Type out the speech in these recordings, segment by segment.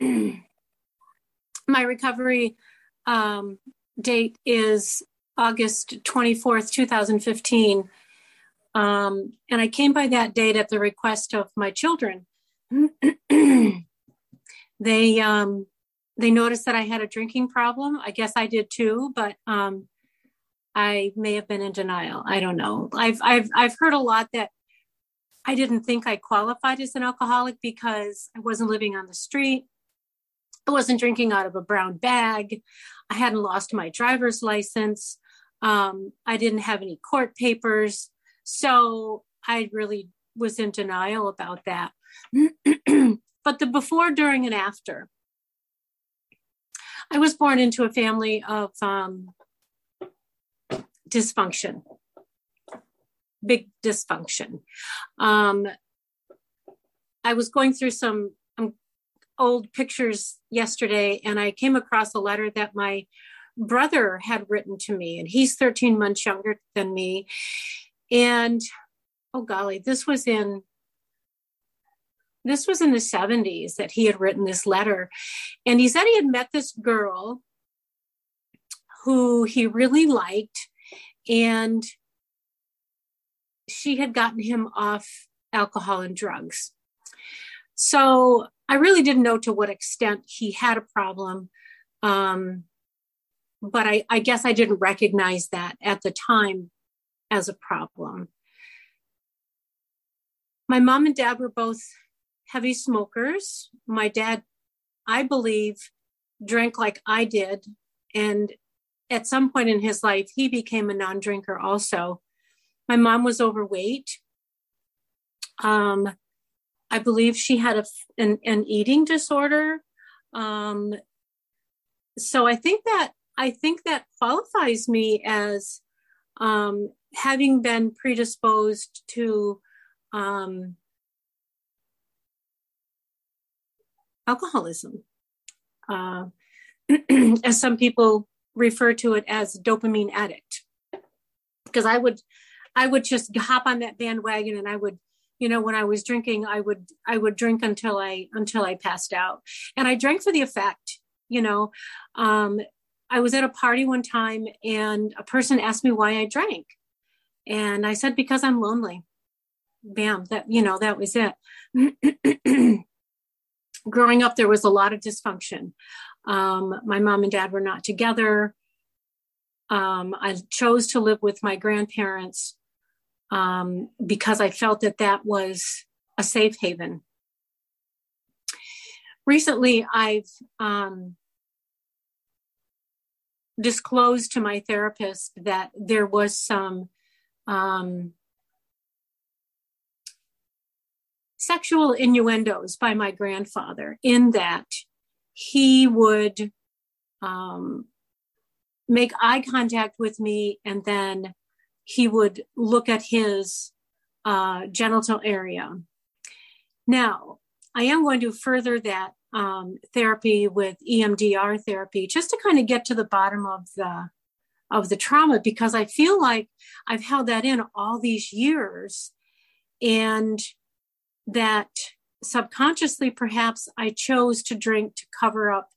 my recovery um, date is August 24th, 2015. Um, and I came by that date at the request of my children. they um, they noticed that I had a drinking problem. I guess I did too, but um, I may have been in denial. I don't know. I've I've I've heard a lot that I didn't think I qualified as an alcoholic because I wasn't living on the street. I wasn't drinking out of a brown bag. I hadn't lost my driver's license. Um, I didn't have any court papers. So I really was in denial about that. but the before, during, and after, I was born into a family of um, dysfunction, big dysfunction. Um, I was going through some old pictures yesterday and I came across a letter that my brother had written to me, and he's 13 months younger than me. And oh golly, this was in this was in the 70s that he had written this letter. And he said he had met this girl who he really liked, and she had gotten him off alcohol and drugs. So I really didn't know to what extent he had a problem. Um, but I, I guess I didn't recognize that at the time as a problem. My mom and dad were both heavy smokers. My dad, I believe, drank like I did. And at some point in his life, he became a non drinker also. My mom was overweight. Um, I believe she had a, an, an eating disorder. Um, so I think that I think that qualifies me as um, having been predisposed to um, alcoholism. Uh, as some people refer to it as dopamine addict because i would i would just hop on that bandwagon and i would you know when i was drinking i would i would drink until i until i passed out and i drank for the effect you know um I was at a party one time and a person asked me why I drank. And I said, because I'm lonely. Bam, that, you know, that was it. Growing up, there was a lot of dysfunction. Um, my mom and dad were not together. Um, I chose to live with my grandparents um, because I felt that that was a safe haven. Recently, I've um, disclosed to my therapist that there was some um, sexual innuendos by my grandfather in that he would um, make eye contact with me and then he would look at his uh, genital area. Now, I am going to further that um, therapy with EMDR therapy just to kind of get to the bottom of the of the trauma because I feel like I've held that in all these years and that subconsciously perhaps I chose to drink to cover up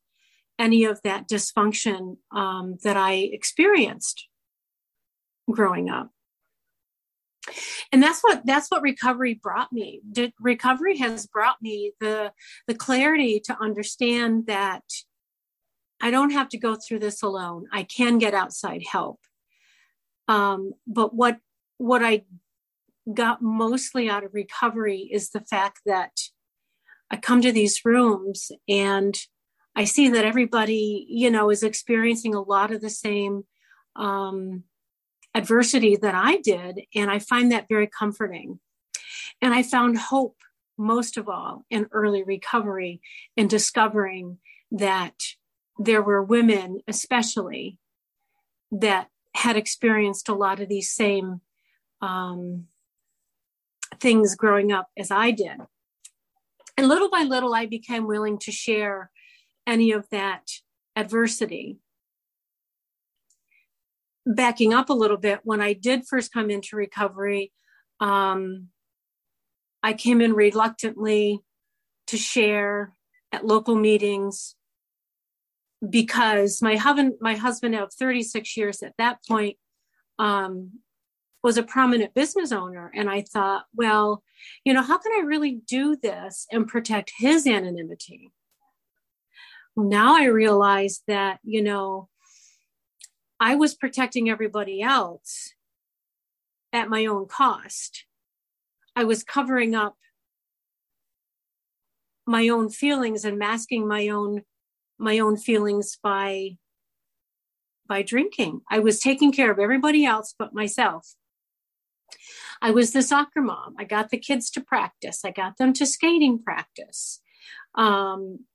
any of that dysfunction um, that I experienced growing up. And that's what that's what recovery brought me. Did, recovery has brought me the the clarity to understand that i don't have to go through this alone. I can get outside help. Um, but what what i got mostly out of recovery is the fact that i come to these rooms and i see that everybody you know is experiencing a lot of the same um, adversity that I did. And I find that very comforting. And I found hope most of all in early recovery in discovering that there were women, especially, that had experienced a lot of these same um, things growing up as I did. And little by little, I became willing to share any of that adversity backing up a little bit, when I did first come into recovery, um, I came in reluctantly to share at local meetings because my husband my husband of 36 years at that point um, was a prominent business owner. And i thought well you know how can i really do this and protect his anonymity? Now i realize that you know i was protecting everybody else at my own cost i was covering up my own feelings and masking my own my own feelings by by drinking. I was taking care of everybody else but myself. I was the soccer mom. I got the kids to practice. I got them to skating practice. Um,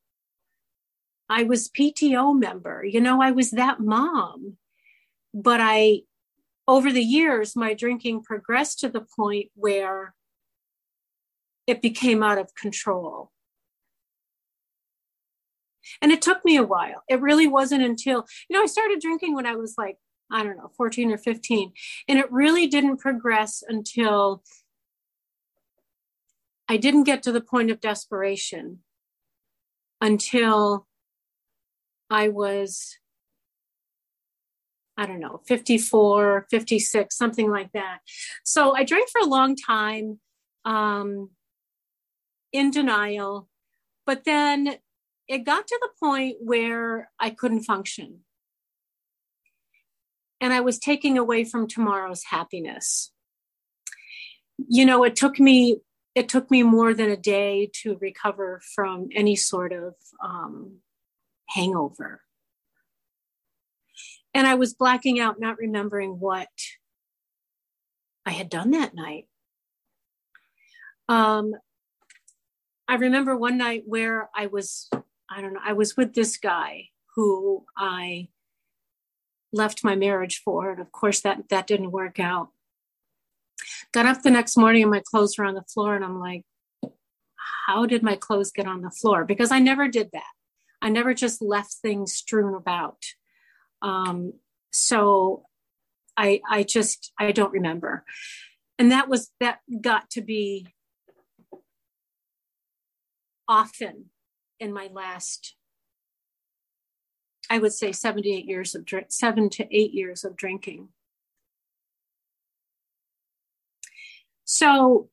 I was PTO member. You know, I was that mom. But I, over the years, my drinking progressed to the point where it became out of control. And it took me a while. It really wasn't until, you know, I started drinking when I was like, I don't know, 14 or 15. And it really didn't progress until I didn't get to the point of desperation until I was, I don't know, 54, 56, something like that. So I drank for a long time um, in denial. But then it got to the point where I couldn't function. And I was taking away from tomorrow's happiness. You know, it took me it took me more than a day to recover from any sort of um, hangover. And I was blacking out, not remembering what I had done that night. Um, I remember one night where I was I don't know, I was with this guy who I left my marriage for. And of course that that didn't work out. Got up the next morning and my clothes were on the floor and I'm like, how did my clothes get on the floor? Because I never did that. I never just left things strewn about. Um, so I I just I don't remember. And that was that got to be often in my last I would say 78 years of drink, seven to eight years of drinking. So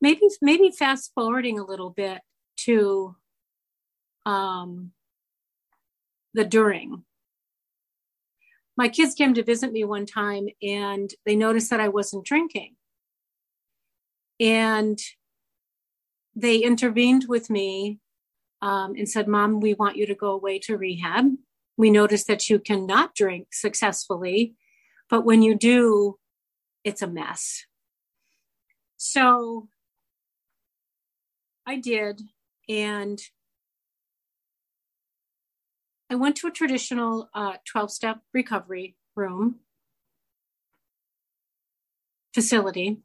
maybe maybe fast forwarding a little bit to um, the during. My kids came to visit me one time and they noticed that I wasn't drinking. And they intervened with me um, and said, Mom, we want you to go away to rehab. We noticed that you cannot drink successfully, but when you do, it's a mess. So I did. And I went to a traditional 12 uh, step recovery room facility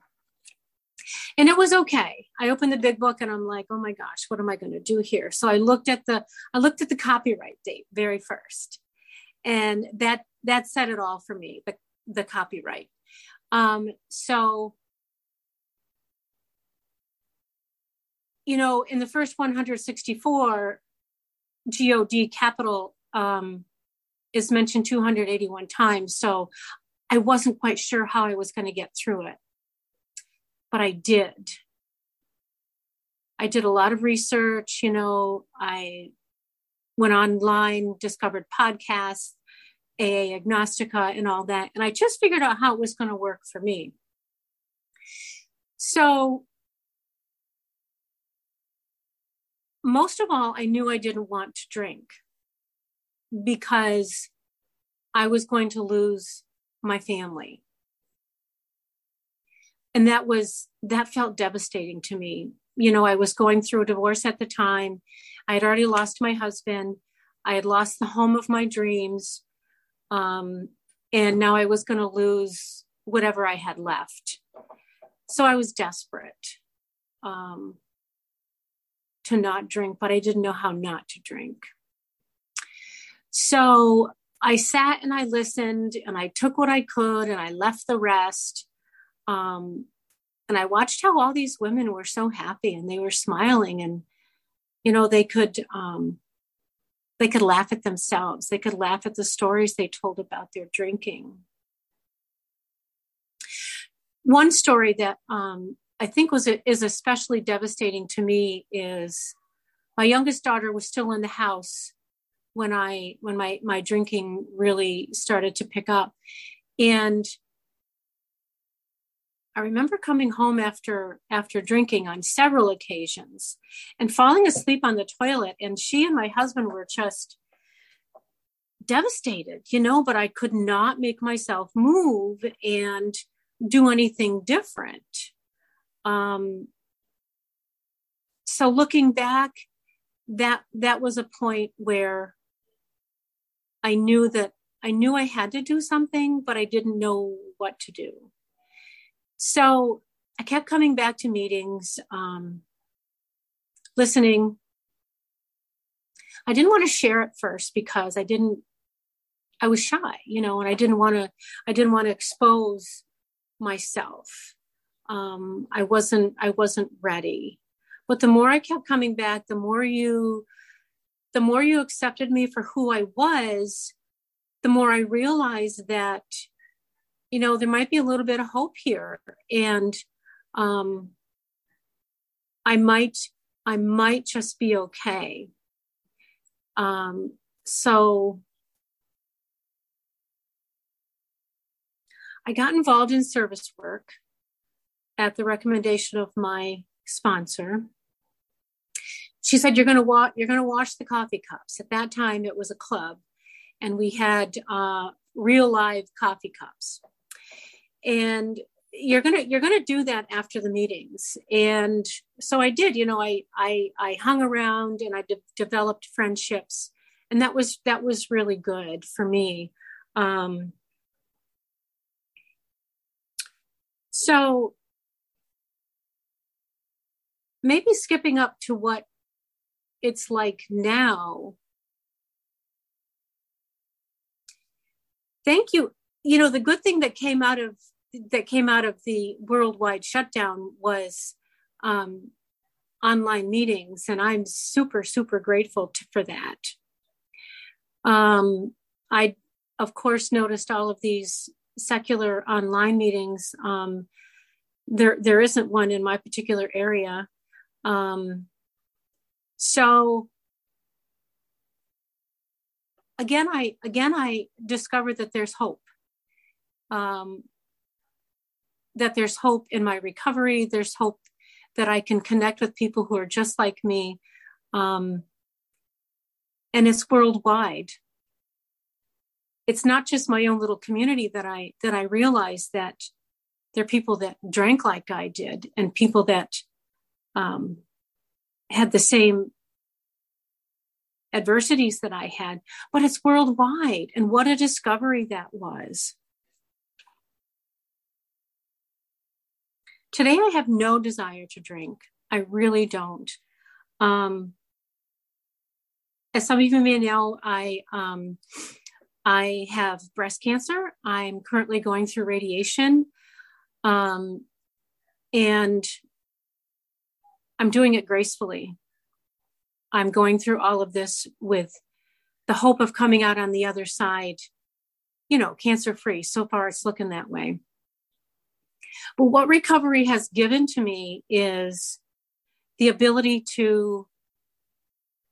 and it was okay. I opened the big book and i'm like oh my gosh what am i going to do here? So i looked at the i looked at the copyright date very first and that that said it all for me the, the copyright. Um so you know in the first 164 god capital um is mentioned 281 times so i wasn't quite sure how i was going to get through it but I did. I did a lot of research, you know, I went online, discovered podcasts, AA Agnostica, and all that. And I just figured out how it was going to work for me. So, most of all, I knew I didn't want to drink because I was going to lose my family. And that was that felt devastating to me. You know i was going through a divorce at the time. I had already lost my husband. I had lost the home of my dreams. Um, and now i was going to lose whatever i had left. So i was desperate. Um, to not drink but i didn't know how not to drink. So i sat and i listened and i took what i could and i left the rest um, and I watched how all these women were so happy and they were smiling and you know they could um, they could laugh at themselves. They could laugh at the stories they told about their drinking. One story that um, i think was is especially devastating to me is my youngest daughter was still in the house when i when my my drinking really started to pick up and I remember coming home after after drinking on several occasions and falling asleep on the toilet and she and my husband were just devastated, you know, but I could not make myself move and do anything different. Um so looking back that that was a point where I knew that I knew I had to do something but I didn't know what to do so I kept coming back to meetings, um, listening. I didn't want to share at first because I didn't, I was shy, you know, and I didn't want to, I didn't want to expose myself. Um, I wasn't, I wasn't ready. But the more I kept coming back, the more you, the more you accepted me for who I was, the more I realized that you know, there might be a little bit of hope here. And um, I might, I might just be okay. Um, so I got involved in service work at the recommendation of my sponsor. She said, "You're going to wash. You're going to wash the coffee cups." At that time, it was a club, and we had uh, real live coffee cups and you're gonna you're gonna do that after the meetings and so i did you know i i i hung around and i de- developed friendships and that was that was really good for me um so maybe skipping up to what it's like now. Thank you. You know the good thing that came out of that came out of the worldwide shutdown was um, online meetings and i'm super super grateful to, for that. Um, i of course noticed all of these secular online meetings. Um, there there isn't one in my particular area um, so again i again i discovered that there's hope um, that there's hope in my recovery. There's hope that I can connect with people who are just like me. Um, and it's worldwide. It's not just my own little community that I that I realize that there are people that drank like I did, and people that um, had the same adversities that I had, but it's worldwide. And what a discovery that was. Today, I have no desire to drink. I really don't. Um, as some of you may know, I um, I have breast cancer. I'm currently going through radiation, um, and I'm doing it gracefully. I'm going through all of this with the hope of coming out on the other side, you know, cancer free. So far, it's looking that way. But what recovery has given to me is the ability to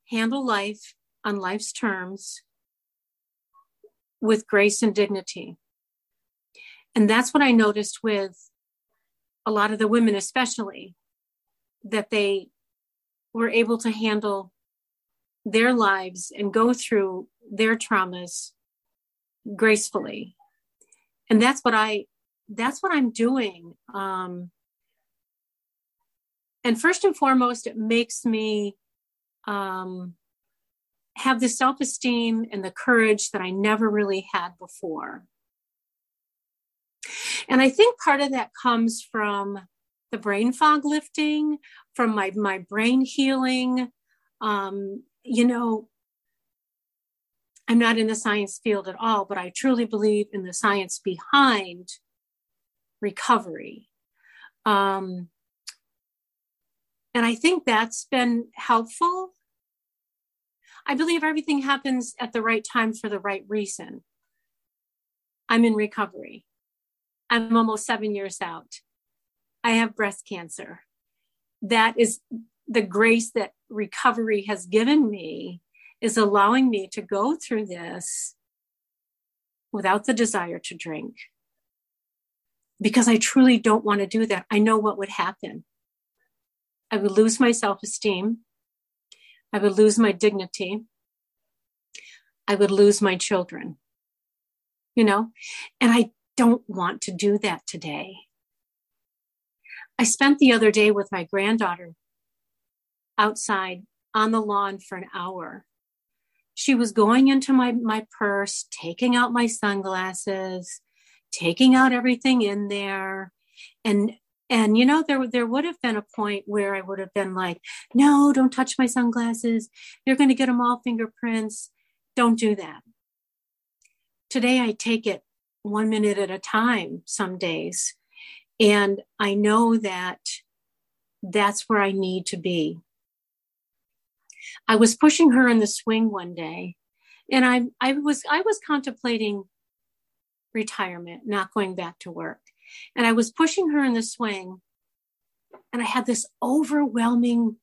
handle life on life's terms with grace and dignity. And that's what I noticed with a lot of the women, especially, that they were able to handle their lives and go through their traumas gracefully. And that's what I that's what I'm doing. Um, and first and foremost, it makes me um, have the self esteem and the courage that I never really had before. And I think part of that comes from the brain fog lifting, from my, my brain healing. Um, you know, I'm not in the science field at all, but I truly believe in the science behind recovery. Um, and I think that's been helpful. I believe everything happens at the right time for the right reason. I'm in recovery. I'm almost seven years out. I have breast cancer. That is the grace that recovery has given me is allowing me to go through this without the desire to drink because I truly don't want to do that. I know what would happen. I would lose my self esteem. I would lose my dignity. I would lose my children, you know, and I don't want to do that today. I spent the other day with my granddaughter outside on the lawn for an hour. She was going into my, my purse, taking out my sunglasses, taking out everything in there. And and you know, there there would have been a point where I would have been like, no, don't touch my sunglasses. You're gonna get them all fingerprints. Don't do that. Today I take it one minute at a time some days. And I know that that's where I need to be. I was pushing her in the swing one day and I, I was, I was contemplating retirement, not going back to work. And I was pushing her in the swing and I had this overwhelming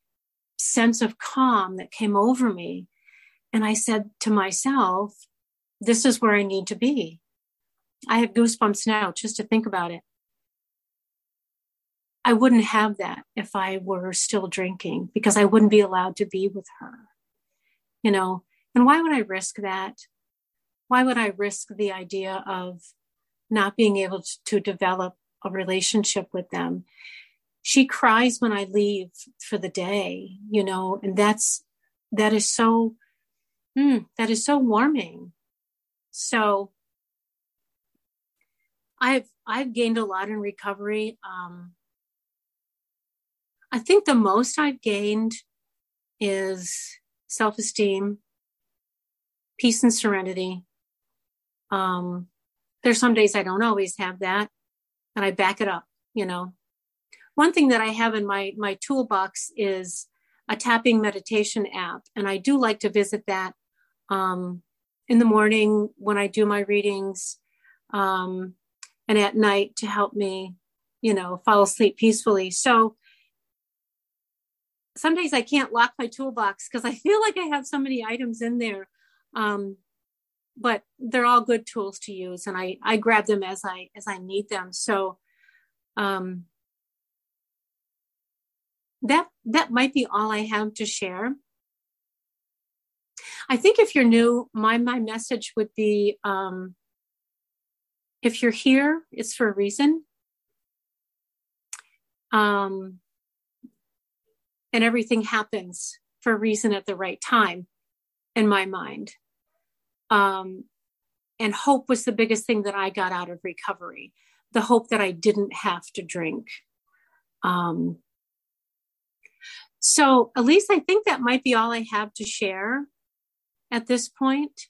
sense of calm that came over me. And I said to myself, this is where I need to be. I have goosebumps now just to think about it. I wouldn't have that if I were still drinking because I wouldn't be allowed to be with her. You know, and why would I risk that? Why would I risk the idea of not being able to, develop a relationship with them? She cries when I leave for the day, you know, and that's that is so mm, that is so warming. So I've I've gained a lot in recovery. Um, I think the most I've gained is self esteem, peace, and serenity. Um, there's some days I don't always have that, and I back it up. You know, one thing that I have in my my toolbox is a tapping meditation app, and I do like to visit that um, in the morning when I do my readings. Um, and at night to help me, you know, fall asleep peacefully. So some days I can't lock my toolbox because I feel like I have so many items in there. Um, but they're all good tools to use and I, I grab them as I as I need them. So um, that that might be all I have to share. I think if you're new, my my message would be um, if you're here, it's for a reason. Um, and everything happens for a reason at the right time, in my mind. Um, and hope was the biggest thing that I got out of recovery the hope that I didn't have to drink. Um, so, at least I think that might be all I have to share at this point.